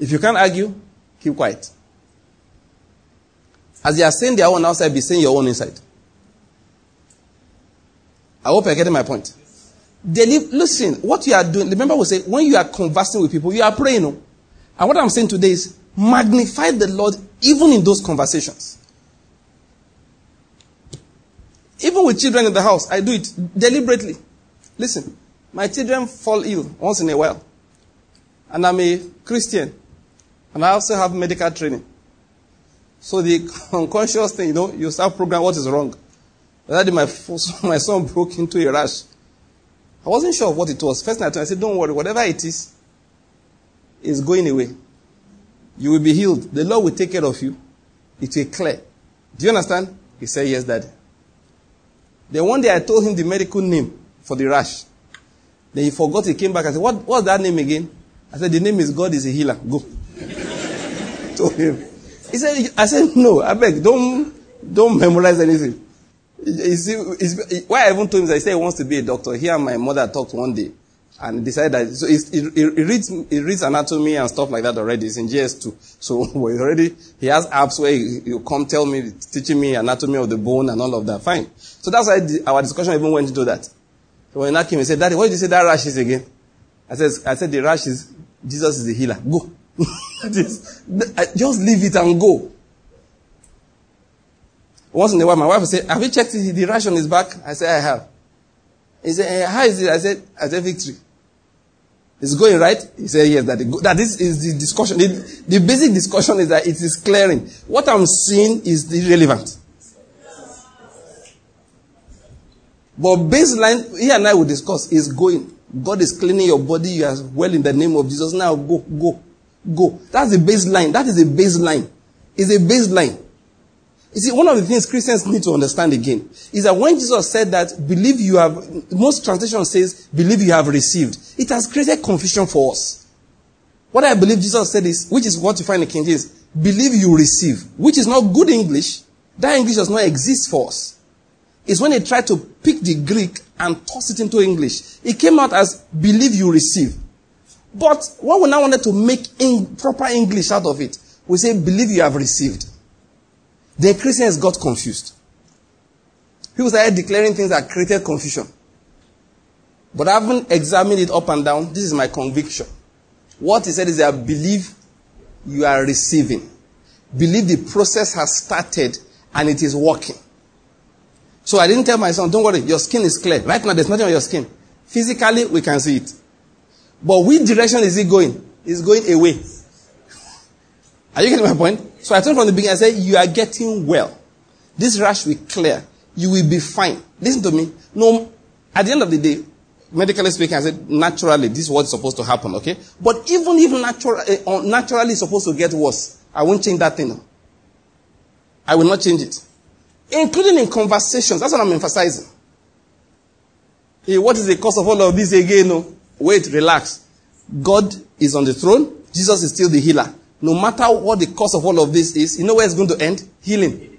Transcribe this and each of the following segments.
If you can't argue, keep quiet. As they are saying their own outside, be saying your own inside. I hope you're getting my point. listen, what you are doing, remember we say, when you are conversing with people, you are praying. No? And what I'm saying today is, magnify the Lord even in those conversations. Even with children in the house, I do it deliberately. Listen, my children fall ill once in a while. And I'm a Christian. And I also have medical training. So the unconscious thing, you know, you start program what is wrong. That day my, my son broke into a rash. I wasn't sure of what it was. First night I said, don't worry, whatever it is, is going away. You will be healed. The Lord will take care of you. It will clear. Do you understand? He said, yes, daddy. Then one day I told him the medical name for the rash. Then he forgot. He came back and said, what, what's that name again? I said, the name is God is a healer. Go. told him. He said, I said, no, I beg, don't, don't memorize anything. You see, why I even told him that he said he wants to be a doctor. He and my mother talked one day and decided that, so he, reads, he reads anatomy and stuff like that already. It's in GS2. So he already, he has apps where he, he come tell me, teaching me anatomy of the bone and all of that. Fine. So that's why our discussion even went into that. So when I came, he said, Daddy, what did you say that rash is again? I said, I said the rash is, Jesus is the healer. Go. just, just leave it and go. Once in a while, my wife say, Have you checked the, the rash on his back? I said, I have. He said, eh, How is it? I said, I said, Victory. Is going right? He said, Yes, that, that this is the discussion. The, the basic discussion is that it is clearing. What I'm seeing is irrelevant. But baseline, he and I will discuss, is going. God is cleaning your body. You are well in the name of Jesus. Now go, go, go. That's the baseline. That is a baseline. It's a baseline. You see, one of the things Christians need to understand again is that when Jesus said that, believe you have, most translation says, believe you have received, it has created confusion for us. What I believe Jesus said is, which is what you find in King James, believe you receive, which is not good English. That English does not exist for us. It's when they tried to pick the Greek and toss it into English. It came out as believe you receive. But what we now wanted to make in proper English out of it, we say believe you have received. The Christians got confused. People started declaring things that created confusion. But I haven't examined it up and down. This is my conviction. What he said is that believe you are receiving. Believe the process has started and it is working. So I didn't tell my son, don't worry, your skin is clear. Right now, there's nothing on your skin. Physically, we can see it. But which direction is it going? It's going away. Are you getting my point? So I told from the beginning, I said, you are getting well. This rash will clear. You will be fine. Listen to me. No, at the end of the day, medically speaking, I said, naturally, this is what's supposed to happen, okay? But even if natural, uh, naturally supposed to get worse, I won't change that thing. I will not change it. Including in conversations. That's what I'm emphasizing. Hey, what is the cause of all of this again? No? Wait, relax. God is on the throne. Jesus is still the healer no matter what the cause of all of this is, you know where it's going to end? Healing.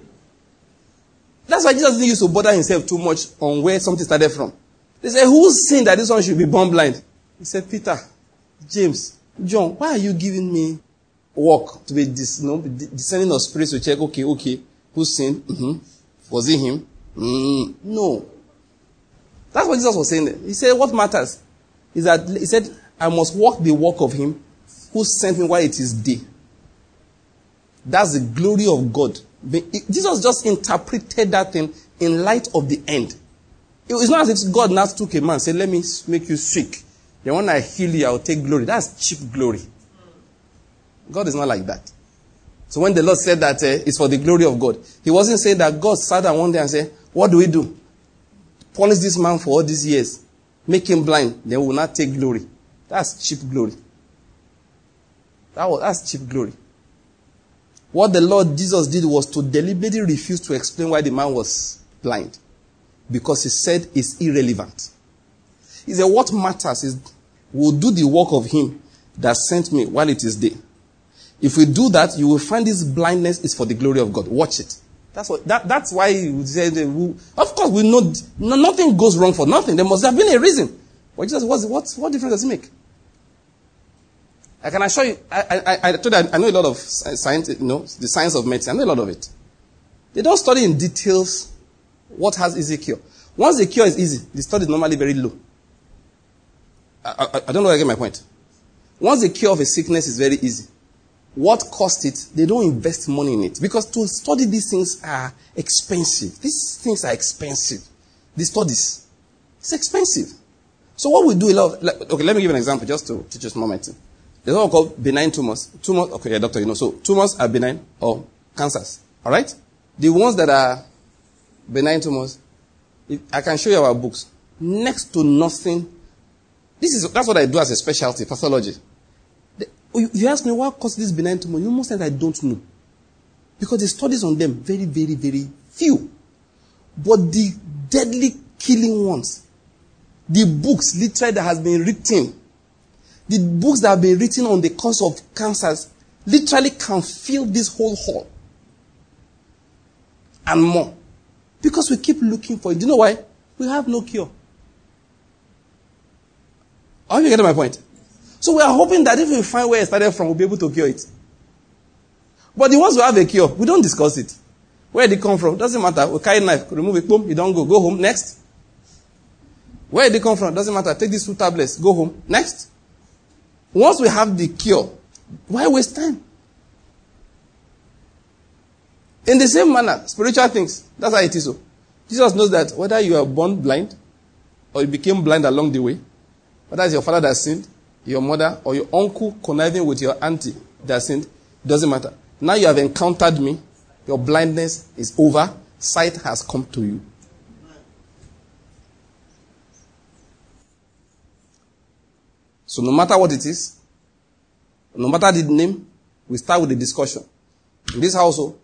That's why Jesus didn't used to bother himself too much on where something started from. They said, Who's saying that this one should be born blind? He said, Peter, James, John, why are you giving me work to be dis, you know, descending of spirits to check, okay, okay, who's sin? Mm-hmm. Was it him? Mm, no. That's what Jesus was saying there. He said, What matters is that he said, I must walk the walk of him who sent me while it is day. That's the glory of God. Jesus just interpreted that thing in light of the end. It's not as if God now took a man and said, Let me make you sick. Then when I heal you, I'll take glory. That's cheap glory. God is not like that. So when the Lord said that uh, it's for the glory of God, He wasn't saying that God sat down one day and said, What do we do? Punish this man for all these years. Make him blind. Then will not take glory. That's cheap glory. That was, that's cheap glory. What the Lord Jesus did was to deliberately refuse to explain why the man was blind. Because he said it's irrelevant. He said, What matters is we'll do the work of him that sent me while it is day. If we do that, you will find this blindness is for the glory of God. Watch it. That's what. That, that's why he said. Of course, we know nothing goes wrong for nothing. There must have been a reason. But Jesus, what, what difference does it make? I can assure you, I, I, I, told you, I know a lot of science, you know, the science of medicine. I know a lot of it. They don't study in details what has easy cure. Once the cure is easy, the study is normally very low. I, I, I don't know if I get my point. Once the cure of a sickness is very easy, what cost it, they don't invest money in it. Because to study these things are expensive. These things are expensive. The studies. It's expensive. So what we do a lot of, like, okay, let me give an example just to teach us moment. There's what we call benign tumors. Tumors, okay, yeah, doctor, you know. So tumors are benign or cancers. Alright? The ones that are benign tumors, I can show you our books. Next to nothing. This is, that's what I do as a specialty, pathology. Oh, you ask me what causes this benign tumor, you most times I don't know. Because the studies on them, very, very, very few. But the deadly killing ones, the books literally that has been written, the books that have been written on the cause of cancers, literally can fill this whole hall. And more. Because we keep looking for it. Do you know why? We have no cure. Are you getting my point? So we are hoping that if we find where it started from, we'll be able to cure it. But the ones who have a cure, we don't discuss it. Where did it come from? Doesn't matter. We carry knife, remove it, boom, you don't go. Go home. Next. Where did it come from? Doesn't matter. Take these two tablets, go home. Next. Once we have the cure, why waste time? In the same manner, spiritual things. That's how it is so. Jesus knows that whether you are born blind or you became blind along the way, whether it's your father that sinned, your mother, or your uncle conniving with your auntie that sinned, doesn't matter. Now you have encountered me, your blindness is over, sight has come to you. So no matter what it is, no matter the name, we start with the discussion. In this household, oh,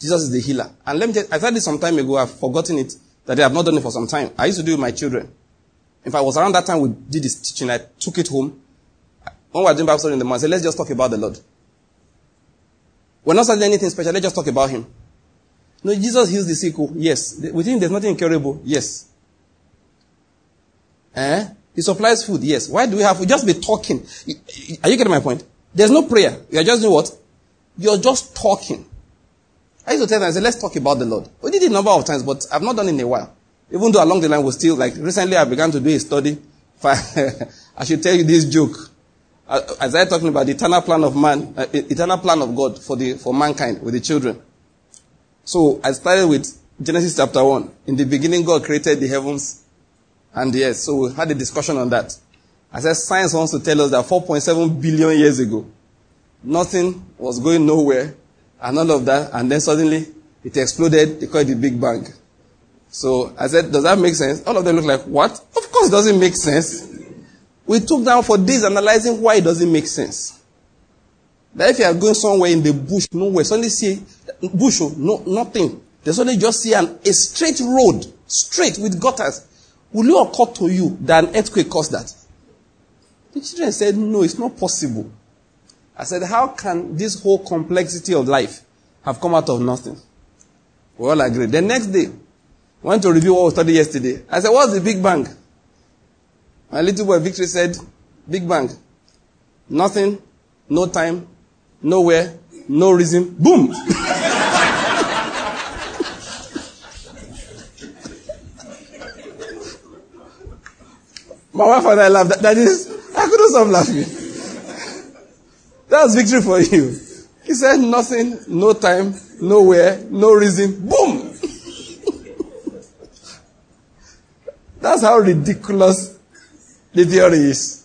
Jesus is the healer. And let me tell you, I said this some time ago, I've forgotten it, that I have not done it for some time. I used to do it with my children. In fact, it was around that time we did this teaching. I took it home. When we were doing Bible study in the morning, I said, let's just talk about the Lord. We're not studying anything special. Let's just talk about Him. No, Jesus heals the sick. Oh, yes. With Him, there's nothing incurable. Yes. Eh? He supplies food. Yes. Why do we have to just be talking? Are you getting my point? There's no prayer. You're just doing what? You're just talking. I used to tell them, I said, let's talk about the Lord. We did it a number of times, but I've not done it in a while. Even though along the line was still like recently I began to do a study. I should tell you this joke. As I talking about the eternal plan of man, uh, eternal plan of God for the for mankind with the children. So I started with Genesis chapter one. In the beginning, God created the heavens and the earth. So we had a discussion on that. I said science wants to tell us that 4.7 billion years ago, nothing was going nowhere, and all of that, and then suddenly it exploded. They call it the Big Bang. So I said, does that make sense? All of them look like, what? Of course it doesn't make sense. We took down for days analyzing why it doesn't make sense. That if you are going somewhere in the bush, nowhere, suddenly see bush, oh, no, nothing. They suddenly just see an, a straight road, straight with gutters. Will it occur to you that an earthquake caused that? The children said, no, it's not possible. I said, how can this whole complexity of life have come out of nothing? We all agreed. The next day, went to review what we studied yesterday. I said, what's the Big Bang? My little boy Victory said, Big Bang. Nothing, no time, nowhere, no reason. Boom! My wife and I laughed. That, that is, I couldn't stop laughing. That's victory for you. He said nothing, no time, nowhere, no reason. Boom! That's how ridiculous the theory is.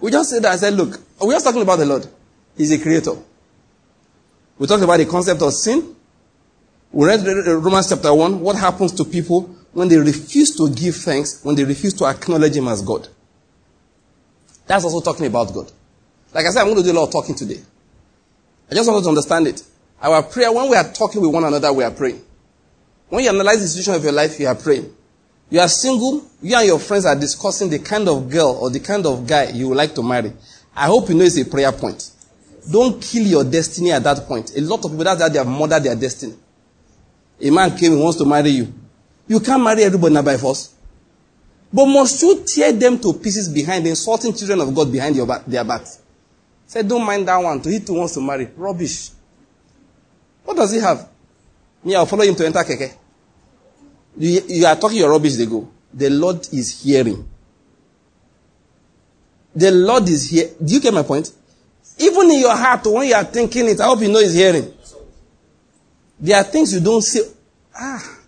We just said that I said, look, we're just talking about the Lord. He's a creator. We talked about the concept of sin. We read Romans chapter 1. What happens to people when they refuse to give thanks, when they refuse to acknowledge Him as God? That's also talking about God. Like I said, I'm going to do a lot of talking today. I just want you to understand it. Our prayer, when we are talking with one another, we are praying. When you analyze the situation of your life, you are praying. You are single, you and your friends are discussing the kind of girl or the kind of guy you would like to marry. I hope you know it's a prayer point. Don't kill your destiny at that point. A lot of people, that's how they have murdered their destiny. A man came and wants to marry you. You can't marry everybody now by force. But must you tear them to pieces behind, insulting children of God behind your back, their? Say, don't mind that one. To he too wants to marry. Rubbish. What does he have? Me, I'll follow him to enter keke. You, you are talking your rubbish, they go. The Lord is hearing. The Lord is here. Do you get my point? Even in your heart, when you are thinking it, I hope you know He's hearing. There are things you don't see. Ah,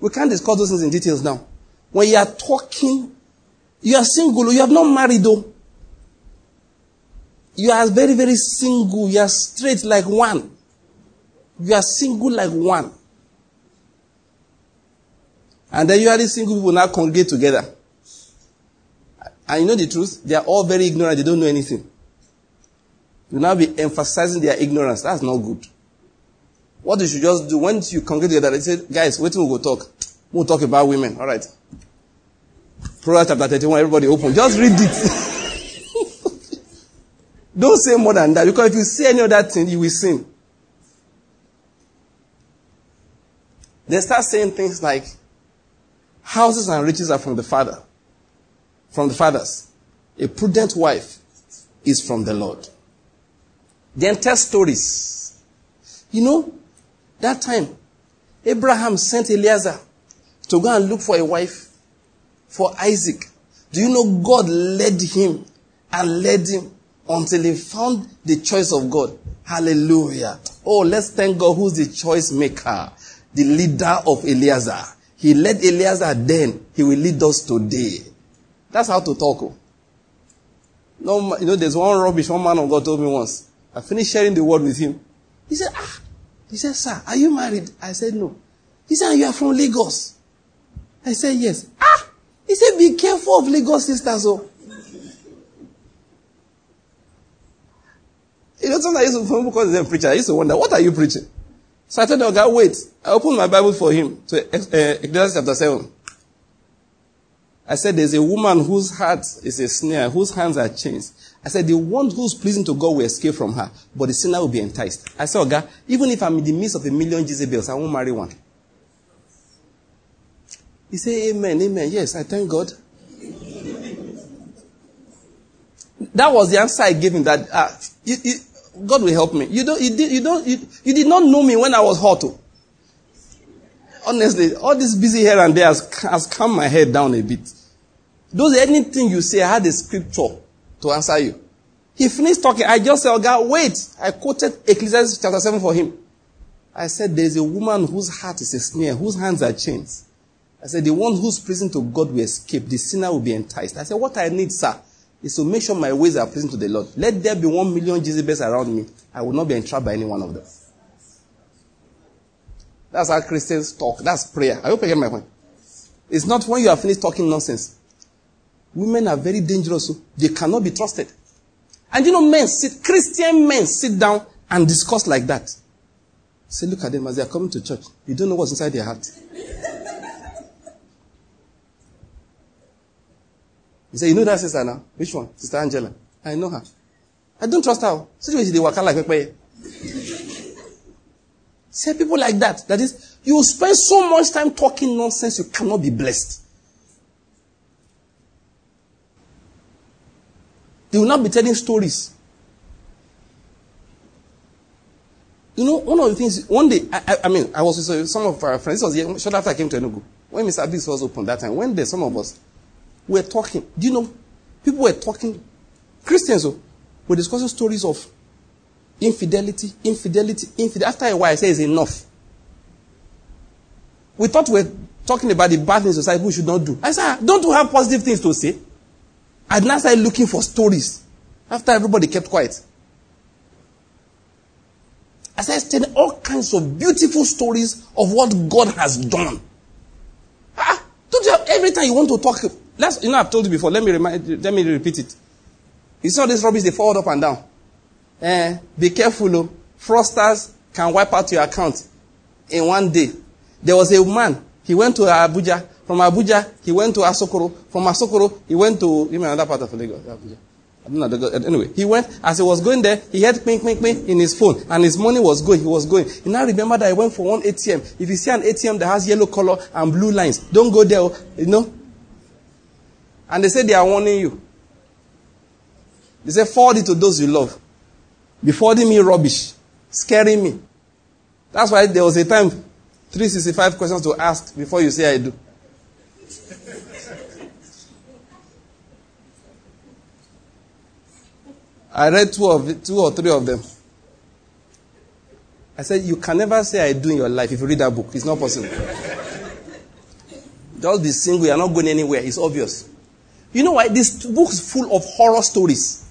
we can't discuss those things in details now. When you are talking, you are single, you have not married though. You are very, very single. You are straight like one. You are single like one. And then the single people now congregate together. And you know the truth? They are all very ignorant. They don't know anything. You now be emphasizing their ignorance. That's not good. What you should just do, once you congregate together, they say, guys, wait till we go talk. We'll talk about women. All right. Proverbs chapter 31, everybody open. Just read it. Don't say more than that, because if you say any other thing, you will sin. They start saying things like, houses and riches are from the Father, from the fathers. A prudent wife is from the Lord. Then tell stories. You know, that time, Abraham sent Eliezer to go and look for a wife for Isaac. Do you know God led him and led him until he found the choice of God? Hallelujah. Oh, let's thank God who's the choice maker, the leader of Eliezer. He led Eliezer then, he will lead us today. That's how to talk. Oh. No, you know, there's one rubbish one man of God told me once. I finished sharing the word with him. He said, ah, he said, sir, are you married? I said, no. He said, you are from Lagos. I said, yes. Ah, he said, be careful of Lagos sisters. Oh. You know, sometimes I used to, because a preacher, I used to wonder, what are you preaching? So I told the guy, wait. I opened my Bible for him to uh, Ecclesiastes chapter 7. I said, there's a woman whose heart is a snare, whose hands are chains. I said, the one who's pleasing to God will escape from her, but the sinner will be enticed. I said, God, even if I'm in the midst of a million Jezebels, I won't marry one. He said, Amen, amen. Yes, I thank God. that was the answer I gave him that uh, you, you, God will help me. You don't, you did, you don't, you, you did not know me when I was hot. Oh. Honestly, all this busy here and there has, has calmed my head down a bit. Those anything you say, I had a scripture to answer you. He finished talking. I just said, God, wait. I quoted Ecclesiastes chapter 7 for him. I said, there's a woman whose heart is a snare, whose hands are chains. I said, the one who's pleasing to God will escape. The sinner will be enticed. I said, what I need, sir, is to make sure my ways are pleasing to the Lord. Let there be one million Jezebels around me. I will not be entrapped by any one of them. That's how Christians talk. That's prayer. I hope you get my point. It's not when you are finished talking nonsense. Women are very dangerous. Oh. They cannot be trusted. And you know, men sit, Christian men sit down and discuss like that. Say, look at them as they are coming to church. You don't know what's inside their heart. You say, you know that sister now? Which one? Sister Angela. I know her. I don't trust her. Situation they work like Pepe. Say people like that. That is, you spend so much time talking nonsense, you cannot be blessed. They will not be telling stories. You know, one of the things, one day, I, I, I mean, I was with some of our friends, was shortly after I came to Enugu. When Mr. Abyss was open that time, when there, some of us were talking. Do you know, people were talking, Christians oh, were discussing stories of infidelity, infidelity, infidelity. After a while, I say it's enough. We thought we were talking about the bad things society we should not do. I said, ah, don't you have positive things to say? I now started looking for stories after everybody kept quiet. I started telling all kinds of beautiful stories of what God has done. Ah, don't you have, every time you want to talk, last, you know, I've told you before, let me remind, let me repeat it. You saw this rubbish, they fall up and down. Eh, be careful, oh. fraudsters can wipe out your account in one day. There was a man, he went to Abuja, from Abuja, he went to Asokoro. From Asokoro, he went to even another part of Lagos, Abuja. I don't know. Anyway, he went, as he was going there, he had ping, ping, ping in his phone, and his money was going, he was going. He now remember that he went for one ATM. If you see an ATM that has yellow color and blue lines, don't go there, you know. And they say they are warning you. They say, forward it to those you love. Be forwarding me rubbish, scaring me. That's why there was a time, 365 questions to ask before you say I do. I read two of two or three of them. I said, you can never say I do in your life if you read that book. It's not possible. Just be single, you're not going anywhere. It's obvious. You know why? This book is full of horror stories.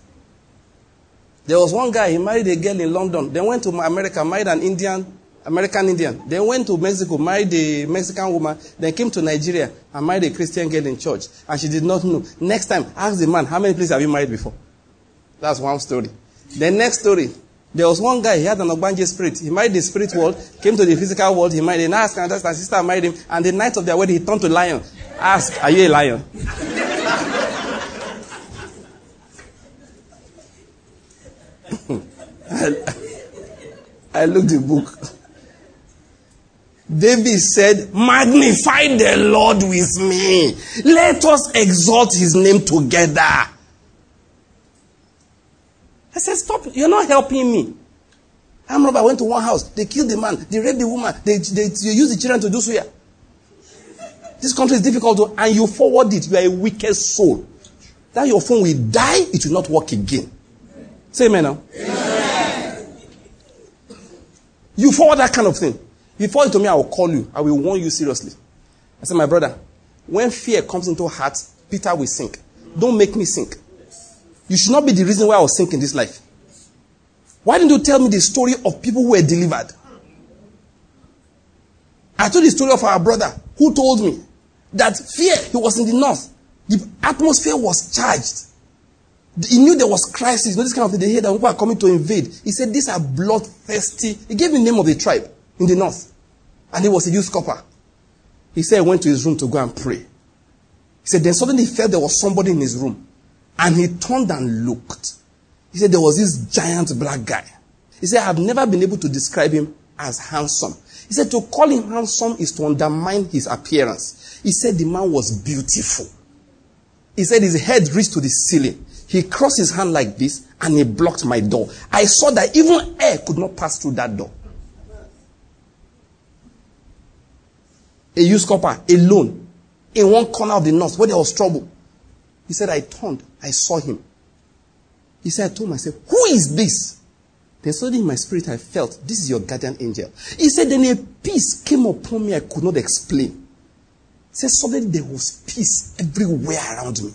There was one guy, he married a girl in London, then went to America, married an Indian, American Indian. Then went to Mexico, married a Mexican woman, then came to Nigeria and married a Christian girl in church. And she did not know. Next time, ask the man, how many places have you married before? That's one story. The next story, there was one guy, he had an Ogbanje spirit. He married the spirit world, came to the physical world, he married an ask and sister married him, and the night of their wedding, he turned to lion. Ask, are you a lion? I, I looked the book. David said, Magnify the Lord with me. Let us exalt his name together. I said, Stop, you're not helping me. I'm remember I went to one house, they killed the man, they raped the woman, they, they, they used the children to do here. This country is difficult to, and you forward it, you are a wicked soul. That your phone will die, it will not work again. Say amen now. Amen. You forward that kind of thing. You forward me, I will call you. I will warn you seriously. I said, my brother, when fear comes into heart, Peter will sink. Don't make me sink. You should not be the reason why I was sinking this life. Why didn't you tell me the story of people who were delivered? I told the story of our brother who told me that fear, he was in the north. The atmosphere was charged. He knew there was crisis. You know, this kind of thing. They hear that people are coming to invade. He said, These are bloodthirsty. He gave the name of the tribe in the north. And he was a youth corper. He said he went to his room to go and pray. He said, Then suddenly he felt there was somebody in his room. And he turned and looked. He said, There was this giant black guy. He said, I have never been able to describe him as handsome. He said, To call him handsome is to undermine his appearance. He said, The man was beautiful. He said, His head reached to the ceiling. He crossed his hand like this and he blocked my door. I saw that even air could not pass through that door. A youth corper alone in one corner of the north where there was trouble. He said, I turned, I saw him. He said, I told said, Who is this? Then suddenly in my spirit I felt, This is your guardian angel. He said, Then a peace came upon me I could not explain. He said, Suddenly there was peace everywhere around me.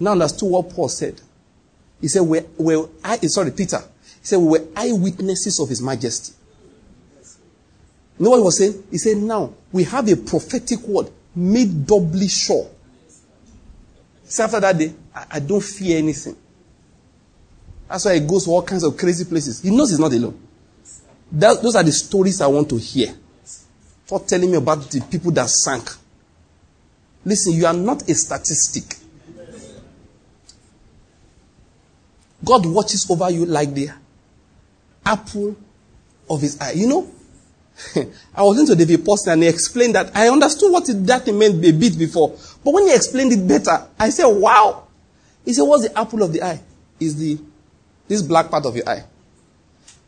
Now understood what Paul said. He said, we're, we're I, eh, sorry, Peter. He said, we were eyewitnesses of his majesty. You know what he was saying? He said, now we have a prophetic word made doubly sure. See, after that day, I, I don't fear anything. That's why he goes to all kinds of crazy places. He knows he's not alone. That, those are the stories I want to hear. Stop telling me about the people that sank. Listen, you are not a statistic. God watches over you like the apple of his eye. You know, I was into David Pawson and he explained that. I understood what it, that meant a bit before. But when he explained it better, I said, wow. He said, what's the apple of the eye? Is the, this black part of your eye.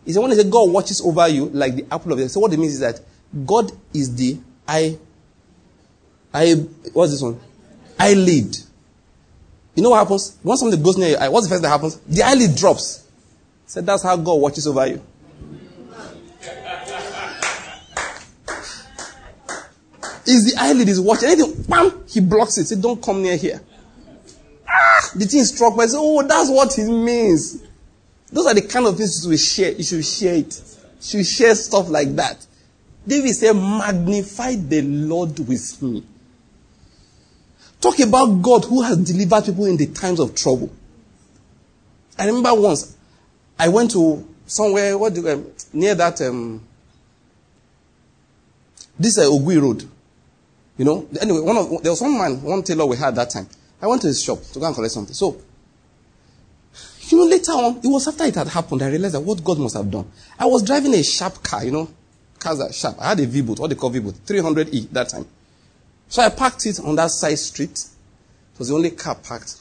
He said, when he said God watches over you like the apple of the eye. So what it means is that God is the eye, eye, what's this one? Eyelid you know what happens? Once something goes near your eye, what's the first that happens? The eyelid drops. Said that's how God watches over you. Is the eyelid is watching anything? Bam! He blocks it. Say, don't come near here. Ah! The thing struck me. Said, oh, that's what it means. Those are the kind of things we share. You should share it. You should share stuff like that. David said, magnify the Lord with me. Talk about God who has delivered people in the times of trouble. I remember once I went to somewhere what do, um, near that um, this uh, Ogui Road. You know, anyway, one of, there was one man, one tailor we had that time. I went to his shop to go and collect something. So, you know, later on, it was after it had happened, I realized that what God must have done. I was driving a sharp car, you know, cars are sharp. I had a V-boot, what they call V-boot, 300E that time. So I parked it on that side street. It was the only car parked.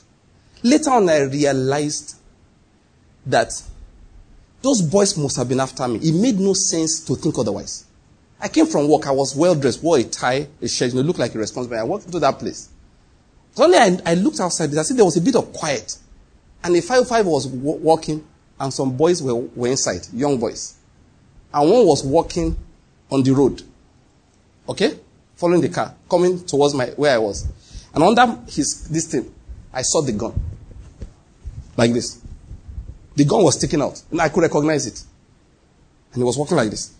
Later on, I realized that those boys must have been after me. It made no sense to think otherwise. I came from work. I was well dressed, wore a tie, a shirt, you know, looked like a responsible. I walked into that place. Suddenly, I, I looked outside. I see there was a bit of quiet. And a 505 was w- walking, and some boys were, were inside, young boys. And one was walking on the road. Okay? Following the car, coming towards my, where I was. And under his, this thing, I saw the gun. Like this. The gun was sticking out. And I could recognize it. And he was walking like this.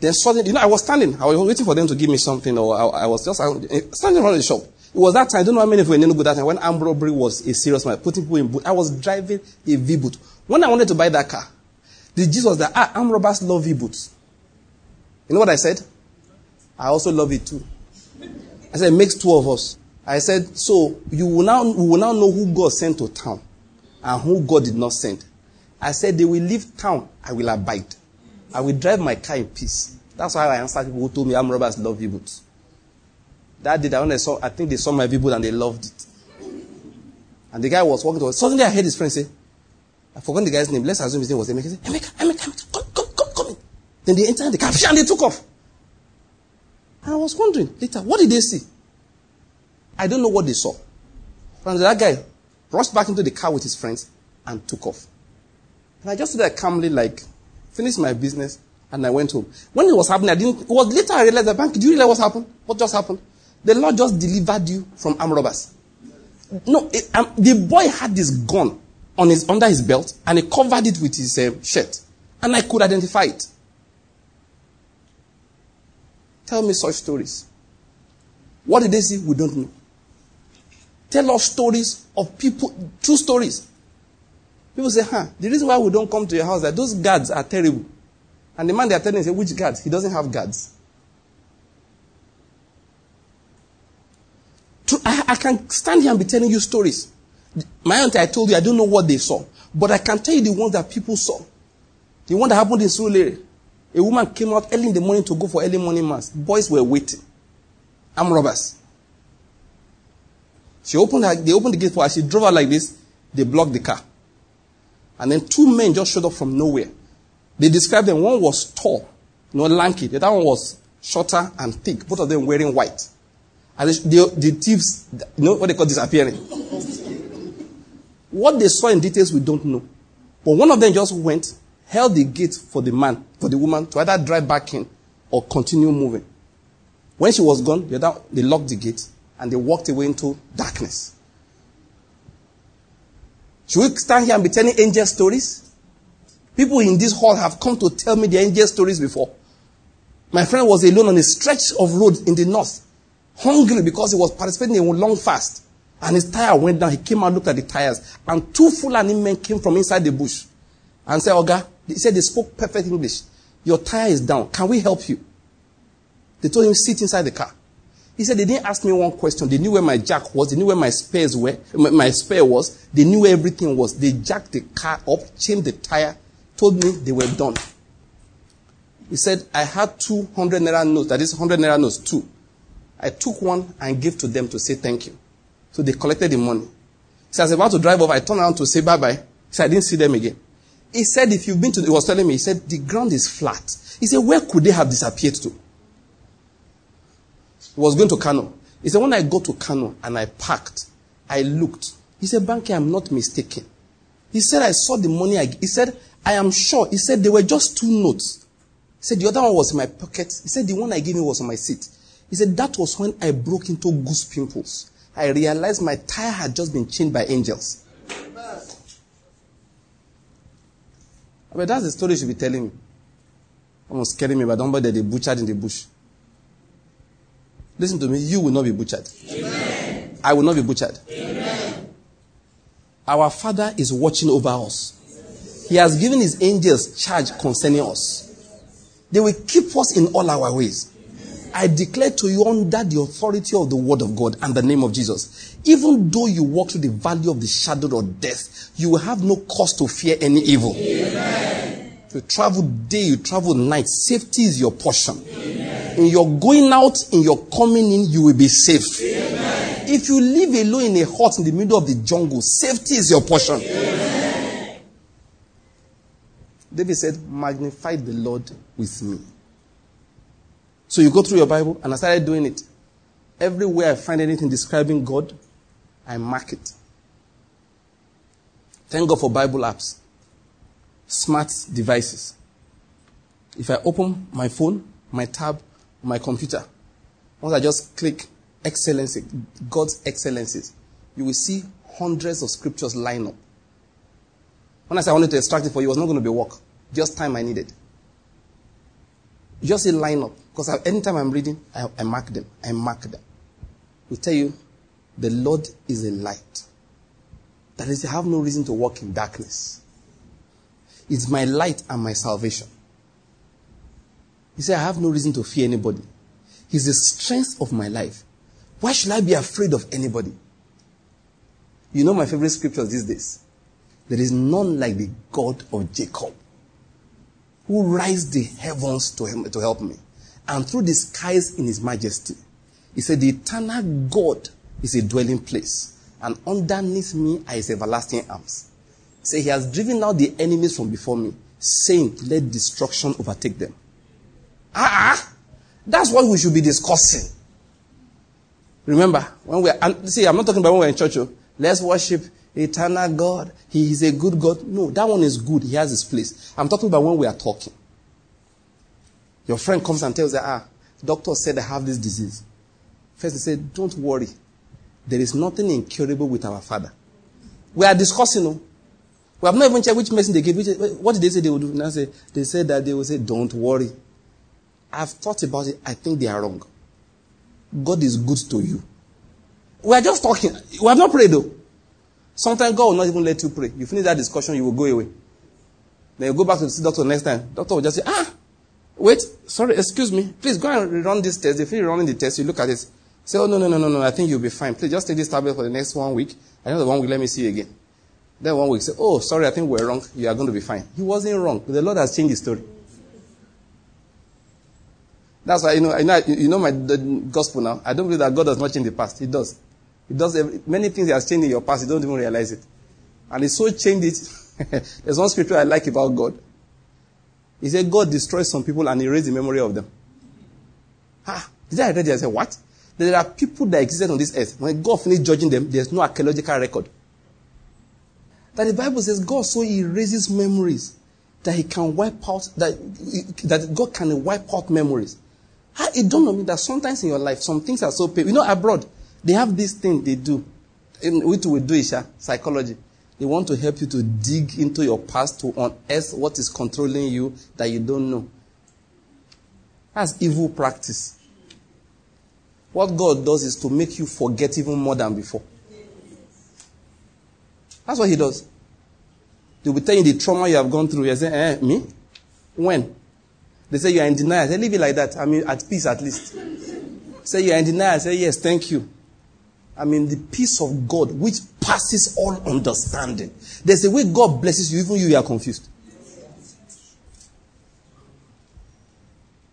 Then suddenly, you know, I was standing. I was waiting for them to give me something, or I, I was just standing around the shop. It was that time, I don't know how many of you were in that time, when armed robbery was a serious matter, putting people in boot. I was driving a V-boot. When I wanted to buy that car, the Jesus that, ah, armed robbers love V-boots. You know what I said? I also love it too. I said, it makes two of us. I said, so you will now, we will now know who God sent to town and who God did not send. I said, they will leave town, I will abide. I will drive my car in peace. That's why I answered people who told me armed robbers love V-boots. That day, when I saw, I think they saw my V-boot and they loved it. And the guy was walking towards. Suddenly, I heard his friend say, I forgot the guy's name. Let's assume his name was Emeka. Emeka, Emeka, Emeka, come, come, come, come in. Then they entered the car and they took off. I was wondering later, what did they see? I don't know what they saw. And that guy rushed back into the car with his friends and took off. And I just stood there calmly, like, finished my business, and I went home. When it was happening, I didn't, it was later I realized the bank, do you realize what happened? What just happened? The Lord just delivered you from armed robbers. No, it, um, the boy had this gun on his, under his belt and he covered it with his uh, shirt. And I could identify it. Tell me such stories. What did they see? We don't know. Tell us stories of people, true stories. People say, huh, the reason why we don't come to your house is that those guards are terrible. And the man they are telling say, which guards? He doesn't have guards. I, can stand here and be telling you stories. My auntie, I told you, I don't know what they saw. But I can tell you the ones that people saw. The one that happened in Surulere. A woman came out early in the morning to go for early morning mass. Boys were waiting. I'm robbers. She opened her, they opened the gate for her. She drove out like this. They blocked the car. And then two men just showed up from nowhere. They described them. One was tall, know, lanky. The other one was shorter and thick. Both of them wearing white. And the, the thieves, you know what they call disappearing. what they saw in details, we don't know. But one of them just went, held the gate for the man, for the woman to either drive back in or continue moving. When she was gone, the other, they locked the gate and they walked away into darkness. Should we stand here and be telling angel stories? People in this hall have come to tell me their angel stories before. My friend was alone on a stretch of road in the north hungry because he was participating in a long fast. And his tire went down. He came out, looked at the tires, and two Fulani men came from inside the bush and said, Oga, he said they spoke perfect English. Your tire is down. Can we help you? They told him, sit inside the car. He said, they didn't ask me one question. They knew where my jack was. They knew where my spares were, my spare was. They knew where everything was. They jacked the car up, changed the tire, told me they were done. He said, I had 200 naira notes. That is 100 naira notes, two. I took one and gave to them to say thank you. So they collected the money. So I was about to drive off. I turned around to say bye bye. So I didn't see them again. He said, if you've been to, he was telling me, he said, the ground is flat. He said, where could they have disappeared to? He was going to Kano. He said, when I got to Kano and I parked, I looked. He said, Banky, I'm not mistaken. He said, I saw the money. I, he said, I am sure. He said, there were just two notes. He said, the other one was in my pocket. He said, the one I gave him was on my seat. He said, that was when I broke into goose pimples. I realized my tire had just been chained by angels. I mean, that's the story you should be telling me. Almost scaring me, but don't bother they butchered in the bush. Listen to me, you will not be butchered. Amen. I will not be butchered. Amen. Our Father is watching over us. He has given His angels charge concerning us. They will keep us in all our ways. I declare to you under the authority of the word of God and the name of Jesus. Even though you walk through the valley of the shadow of death, you will have no cause to fear any evil. Amen. You travel day, you travel night. Safety is your portion. Amen. In your going out, in your coming in, you will be safe. If you live alone in a hut in the middle of the jungle, safety is your portion. David said, Magnify the Lord with me. So you go through your Bible, and I started doing it. Everywhere I find anything describing God, I mark it. Thank God for Bible apps, smart devices. If I open my phone, my tab, my computer, once I just click excellency, God's excellencies, you will see hundreds of scriptures line up. When I said I wanted to extract it for you, it was not going to be work. Just time I needed. Just a line up. Because anytime I'm reading, I, I mark them. I mark them. We tell you, the Lord is a light. That is, you have no reason to walk in darkness. It's my light and my salvation. He said, I have no reason to fear anybody. He's the strength of my life. Why should I be afraid of anybody? You know my favorite scriptures these days. There is none like the God of Jacob who raised the heavens to, him, to help me and through the skies in his majesty. He said, The eternal God is a dwelling place, and underneath me are his everlasting arms. Said, He has driven out the enemies from before me, saying, Let destruction overtake them. Ah, that's what we should be discussing. Remember, when we are, see, I'm not talking about when we're in church. Oh. Let's worship eternal God. He is a good God. No, that one is good. He has his place. I'm talking about when we are talking. Your friend comes and tells you, ah, doctor said I have this disease. First, he said, don't worry. There is nothing incurable with our Father. We are discussing. Oh. We have not even checked which medicine they gave. Which, what did they say they would do? Now say, they said that they will say, don't worry. I've thought about it. I think they are wrong. God is good to you. We are just talking. We have not prayed though. Sometimes God will not even let you pray. You finish that discussion, you will go away. Then you go back to the doctor next time. Doctor will just say, ah, wait, sorry, excuse me. Please go and run this test. If you're running the test, you look at it. Say, oh, no, no, no, no, no, I think you'll be fine. Please just take this tablet for the next one week. Another one week, let me see you again. Then one week, say, oh, sorry, I think we're wrong. You are going to be fine. He wasn't wrong. The Lord has changed his story. That's why, you know, I know, you know my gospel now. I don't believe that God does not change the past. He does. He does every, many things He has changed in your past. You don't even realize it. And He so changed it. There's one scripture I like about God. He said, God destroys some people and erase the memory of them. Ah, did I read that? I said, what? There are people that existed on this earth. When God finished judging them, there's no archaeological record. That the Bible says God so erases memories that He can wipe out, that, that God can wipe out memories. It don't know me that sometimes in your life, some things are so painful. You know, abroad, they have this thing they do. Which we do is psychology. They want to help you to dig into your past to unearth what is controlling you that you don't know. That's evil practice. What God does is to make you forget even more than before. That's what He does. They will tell you the trauma you have gone through. You say, eh, me? When? They say you are in denial. I say, leave it like that. I mean, at peace at least. Say you are in denial. I say, yes, thank you. I mean, the peace of God, which passes all understanding. There's a way God blesses you, even you, you are confused.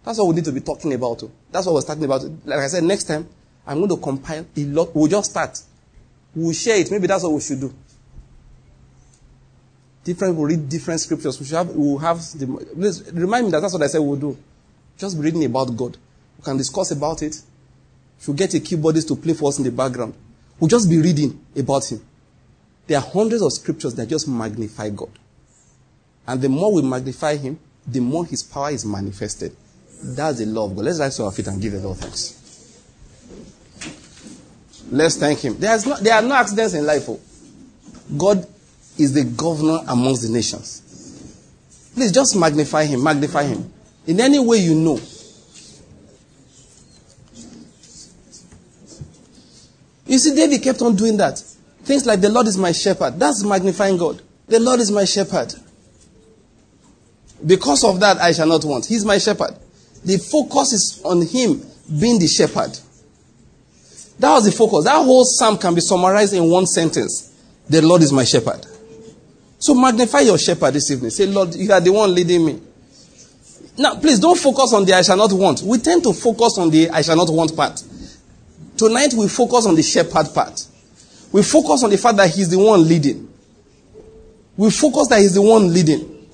That's what we need to be talking about. Oh. That's what we're talking about. Like I said, next time, I'm going to compile a lot. We'll just start. We'll share it. Maybe that's what we should do different, we'll read different scriptures. We should have, we'll have the, remind me that that's what I said we'll do. Just reading about God. We can discuss about it. Should get a keyboardist to play for us in the background. We'll just be reading about Him. There are hundreds of scriptures that just magnify God. And the more we magnify Him, the more His power is manifested. That's the law of God. Let's rise to our feet and give the Lord thanks. Let's thank Him. There's no, there are no accidents in life. Oh. God is the governor amongst the nations. Please just magnify him, magnify him. In any way you know. You see, David kept on doing that. Things like the Lord is my shepherd. That's magnifying God. The Lord is my shepherd. Because of that, I shall not want. He's my shepherd. The focus is on him being the shepherd. That was the focus. That whole psalm can be summarized in one sentence. The Lord is my shepherd. So magnify your shepherd this evening. Say, Lord, you are the one leading me. Now, please don't focus on the I shall not want. We tend to focus on the I shall not want part. Tonight we focus on the shepherd part. We focus on the fact that he's the one leading. We focus that he's the one leading.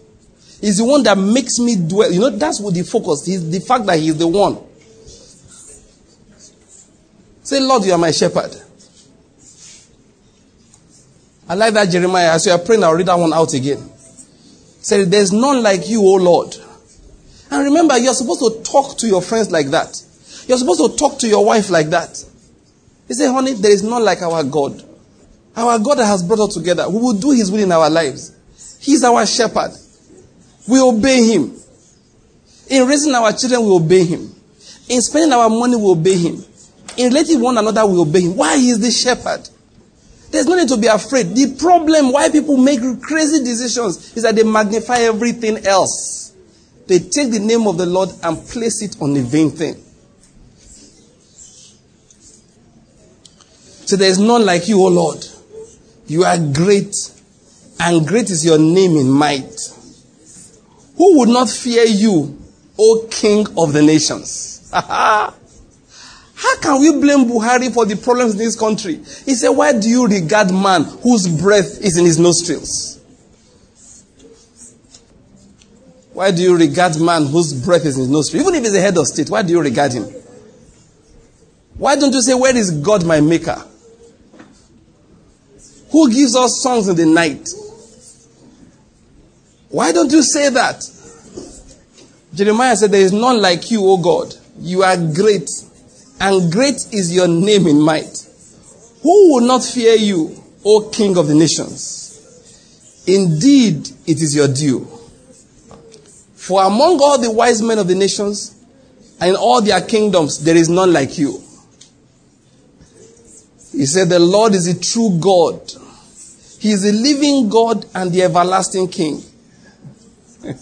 He's the one that makes me dwell. You know, that's what the focus is the fact that he's the one. Say, Lord, you are my shepherd. I like that Jeremiah. As you are praying, I'll read that one out again. Say, there's none like you, O Lord. And remember, you're supposed to talk to your friends like that. You're supposed to talk to your wife like that. He said, honey, there is not like our God. Our God has brought us together. We will do his will in our lives. He's our shepherd. We obey him. In raising our children, we obey him. In spending our money, we obey him. In relating one another, we obey him. Why? Is the shepherd. There's no need to be afraid. The problem why people make crazy decisions is that they magnify everything else. They take the name of the Lord and place it on a vain thing. So there is none like you, O Lord. You are great, and great is your name in might. Who would not fear you, O King of the nations? How can we blame Buhari for the problems in this country? He said, Why do you regard man whose breath is in his nostrils? Why do you regard man whose breath is in his nostrils? Even if he's a head of state, why do you regard him? Why don't you say, Where is God my maker? Who gives us songs in the night? Why don't you say that? Jeremiah said, There is none like you, O God. You are great, and great is your name in might. Who will not fear you, O King of the nations? Indeed, it is your due. For among all the wise men of the nations and in all their kingdoms, there is none like you. He said, The Lord is a true God. He is the living God and the everlasting King. it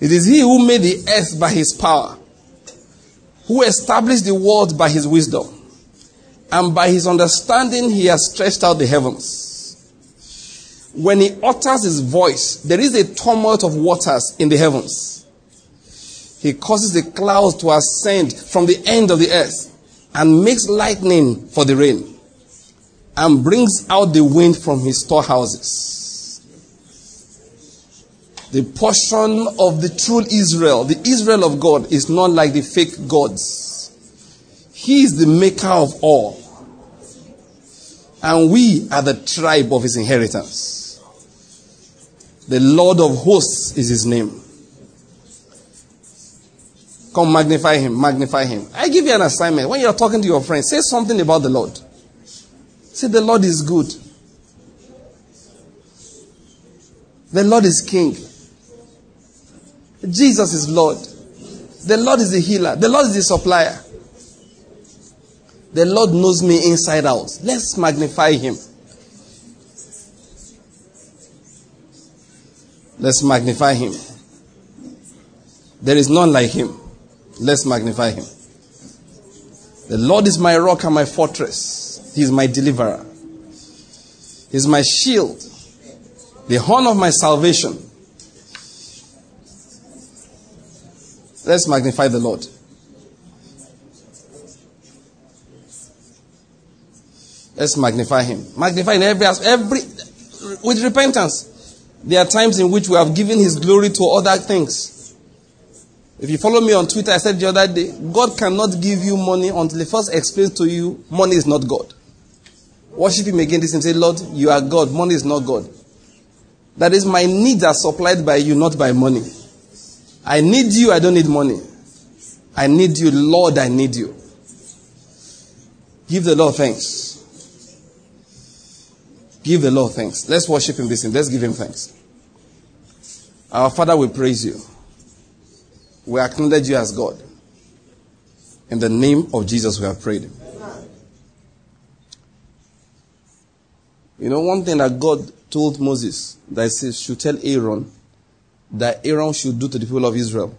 is He who made the earth by His power, who established the world by His wisdom, and by His understanding He has stretched out the heavens. When He utters His voice, there is a tumult of waters in the heavens. He causes the clouds to ascend from the end of the earth and makes lightning for the rain and brings out the wind from his storehouses. The portion of the true Israel, the Israel of God, is not like the fake gods. He is the maker of all. And we are the tribe of his inheritance. The Lord of hosts is his name. Come magnify him, magnify him. I give you an assignment. When you're talking to your friend, say something about the Lord. Say, the Lord is good. The Lord is King. Jesus is Lord. The Lord is the healer. The Lord is the supplier. The Lord knows me inside out. Let's magnify him. Let's magnify him. There is none like him. Let's magnify him. The Lord is my rock and my fortress. He is my deliverer. He is my shield, the horn of my salvation. Let's magnify the Lord. Let's magnify him. Magnify in every every with repentance. There are times in which we have given his glory to other things. If you follow me on Twitter, I said the other day, God cannot give you money until He first explains to you money is not God. Worship Him again this and say, Lord, you are God, money is not God. That is, my needs are supplied by you, not by money. I need you, I don't need money. I need you, Lord, I need you. Give the Lord thanks. Give the Lord thanks. Let's worship Him this and let's give Him thanks. Our Father, we praise you we acknowledge you as God. In the name of Jesus, we have prayed. You know, one thing that God told Moses that he should tell Aaron that Aaron should do to the people of Israel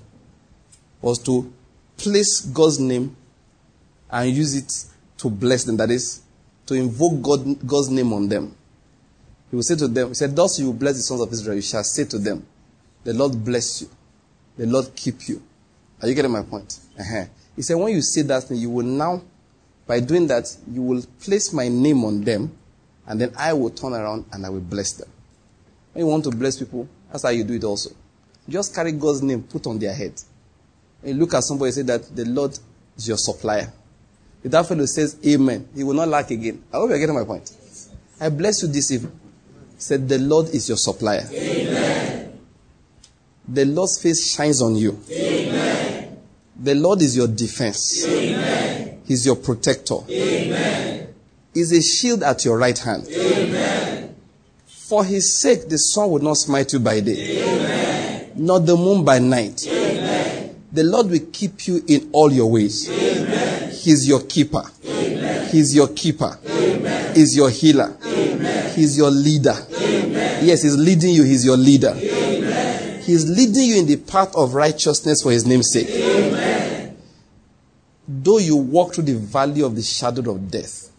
was to place God's name and use it to bless them. That is, to invoke God, God's name on them. He will say to them, He said, Thus you will bless the sons of Israel. You shall say to them, The Lord bless you the Lord keep you. Are you getting my point? Uh-huh. He said, when you say that thing, you will now, by doing that, you will place my name on them, and then I will turn around and I will bless them. When you want to bless people, that's how you do it also. Just carry God's name, put on their head. When you look at somebody, say that the Lord is your supplier. If that fellow says amen, he will not lack again. I hope you're getting my point. I bless you this evening. Said the Lord is your supplier. Amen. The Lord's face shines on you. Amen. The Lord is your defense. Amen. He's your protector. Amen. He's a shield at your right hand. Amen. For his sake, the sun will not smite you by day, Amen. nor the moon by night. Amen. The Lord will keep you in all your ways. Amen. He's your keeper. Amen. He's your keeper. Amen. He's your healer. Amen. He's your leader. Amen. Yes, He's leading you. He's your leader. Amen. He's leading you in the path of righteousness for His name's sake. Amen. Though you walk through the valley of the shadow of death,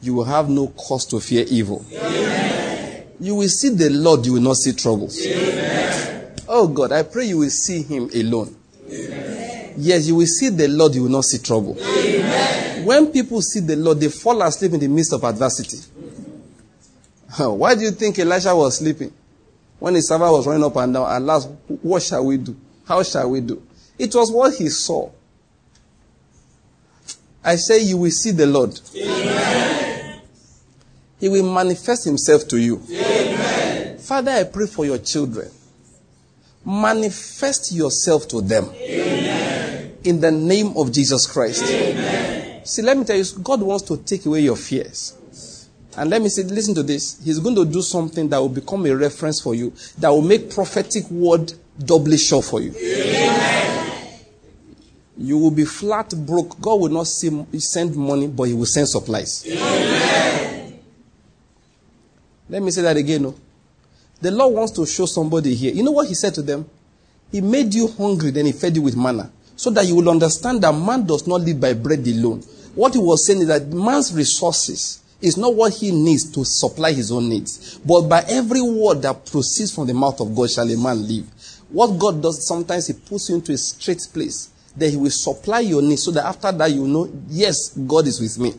you will have no cause to fear evil. Amen. You will see the Lord, you will not see troubles. Amen. Oh God, I pray you will see Him alone. Amen. Yes, you will see the Lord, you will not see trouble. When people see the Lord, they fall asleep in the midst of adversity. Why do you think Elisha was sleeping? When his servant was running up and down, and last, what shall we do? How shall we do? It was what he saw. I say you will see the Lord. Amen. He will manifest himself to you. Amen. Father, I pray for your children. Manifest yourself to them. Amen. In the name of Jesus Christ. See, let me tell you, God wants to take away your fears. And let me say, listen to this. He's going to do something that will become a reference for you, that will make prophetic word doubly sure for you. Amen. You will be flat broke. God will not send money, but He will send supplies. Amen. Let me say that again. No? The Lord wants to show somebody here. You know what He said to them? He made you hungry, then He fed you with manna. So that you will understand that man does not live by bread alone. What He was saying is that man's resources is not what he needs to supply his own needs. But by every word that proceeds from the mouth of God shall a man live. What God does, sometimes he puts you into a straight place. Then he will supply your needs so that after that you know, yes, God is with me.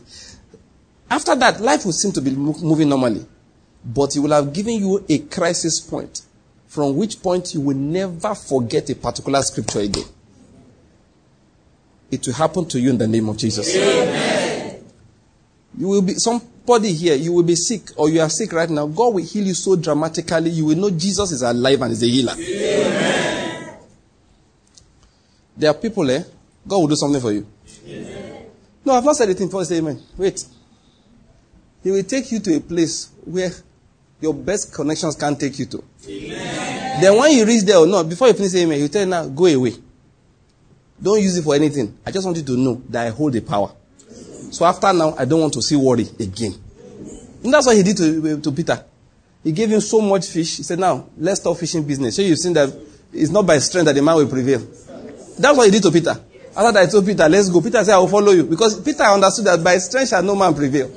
After that, life will seem to be moving normally. But he will have given you a crisis point from which point you will never forget a particular scripture again. It will happen to you in the name of Jesus. Amen. You will be somebody here, you will be sick or you are sick right now, God will heal you so dramatically, you will know Jesus is alive and is a healer. Amen. There are people, eh? God will do something for you. Amen. No, I've not said anything before. Say amen. Wait. He will take you to a place where your best connections can't take you to. Amen. Then when you reach there oh, or not, before you finish amen, he'll tell you now, go away. Don't use it for anything. I just want you to know that I hold the power. So after now, I don't want to see worry again. And that's what he did to, to Peter. He gave him so much fish. He said, now, let's stop fishing business. So you've seen that it's not by strength that the man will prevail. That's what he did to Peter. After that, I told Peter, let's go. Peter said, I will follow you. Because Peter understood that by strength shall no man prevail.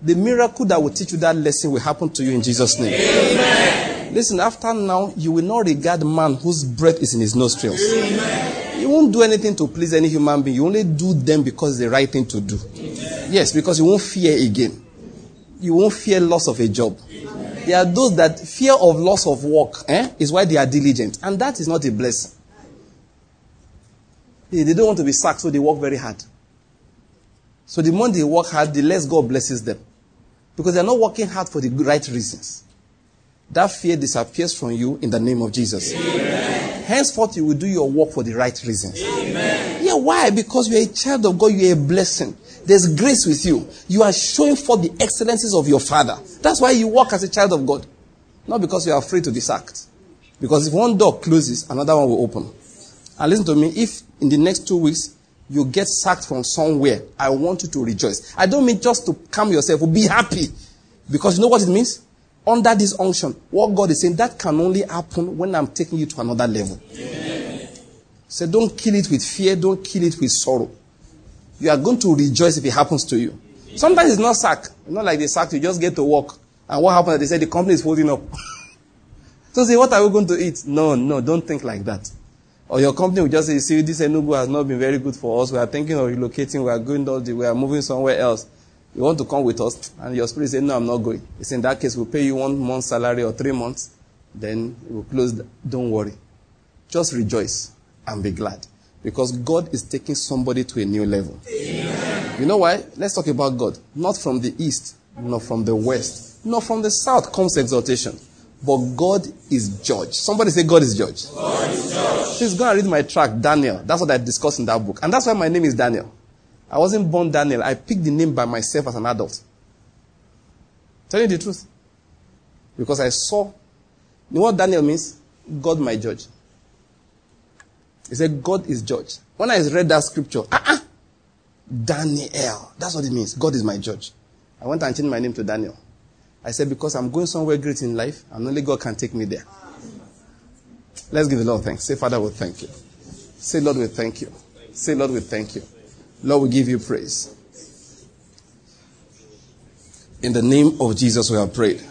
The miracle that will teach you that lesson will happen to you in Jesus' name. Amen. Listen, after now, you will not regard man whose breath is in his nostrils. Amen. You won't do anything to please any human being. You only do them because it's the right thing to do. Amen. Yes, because you won't fear again. You won't fear loss of a job. There are those that fear of loss of work eh, is why they are diligent. And that is not a blessing. They, they don't want to be sacked, so they work very hard. So the more they work hard, the less God blesses them. Because they're not working hard for the right reasons. That fear disappears from you in the name of Jesus. Amen henceforth you will do your work for the right reasons. Amen. Yeah, why? Because you're a child of God, you're a blessing. There's grace with you. You are showing forth the excellencies of your Father. That's why you walk as a child of God. Not because you are afraid to be sacked. Because if one door closes, another one will open. And listen to me, if in the next two weeks you get sacked from somewhere, I want you to rejoice. I don't mean just to calm yourself, or be happy. Because you know what it means? under this unction, what God is saying, that can only happen when I'm taking you to another level. So don't kill it with fear, don't kill it with sorrow. You are going to rejoice if it happens to you. Sometimes it's not sack. It's not like they sack, you just get to work. And what happens? They say the company is folding up. So say, what are we going to eat? No, no, don't think like that. Or your company will just say, see, this Enugu has not been very good for us. We are thinking of relocating. We are going, we are moving somewhere else. You want to come with us? And your spirit say, no, I'm not going. It's in that case, we'll pay you one month's salary or three months. Then we'll close. Don't worry. Just rejoice and be glad. Because God is taking somebody to a new level. Amen. You know why? Let's talk about God. Not from the east, not from the west, not from the south comes exaltation. But God is judge. Somebody say God is judge. God is judge. Please go and read my track, Daniel. That's what I discussed in that book. And that's why my name is Daniel. I wasn't born Daniel. I picked the name by myself as an adult. Tell you the truth. Because I saw. You know what Daniel means? God my judge. He said, God is judge. When I read that scripture, uh-uh, Daniel. That's what it means. God is my judge. I went and changed my name to Daniel. I said, because I'm going somewhere great in life, and only God can take me there. Let's give the Lord thanks. Say, Father, we thank you. Say, Lord, we thank you. Say, Lord, we thank you. Lord, we give you praise. In the name of Jesus, we have prayed.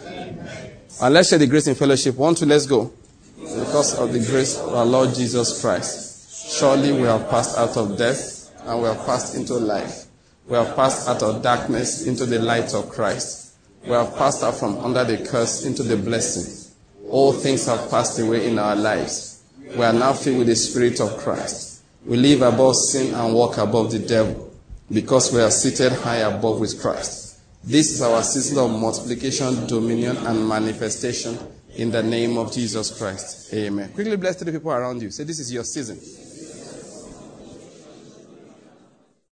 And let's share the grace in fellowship. One, two, let's go. Because of the grace of our Lord Jesus Christ, surely we have passed out of death and we have passed into life. We have passed out of darkness into the light of Christ. We have passed out from under the curse into the blessing. All things have passed away in our lives. We are now filled with the Spirit of Christ. We live above sin and walk above the devil because we are seated high above with Christ. This is our season of multiplication, dominion, and manifestation in the name of Jesus Christ. Amen. Quickly bless the people around you. Say, This is your season.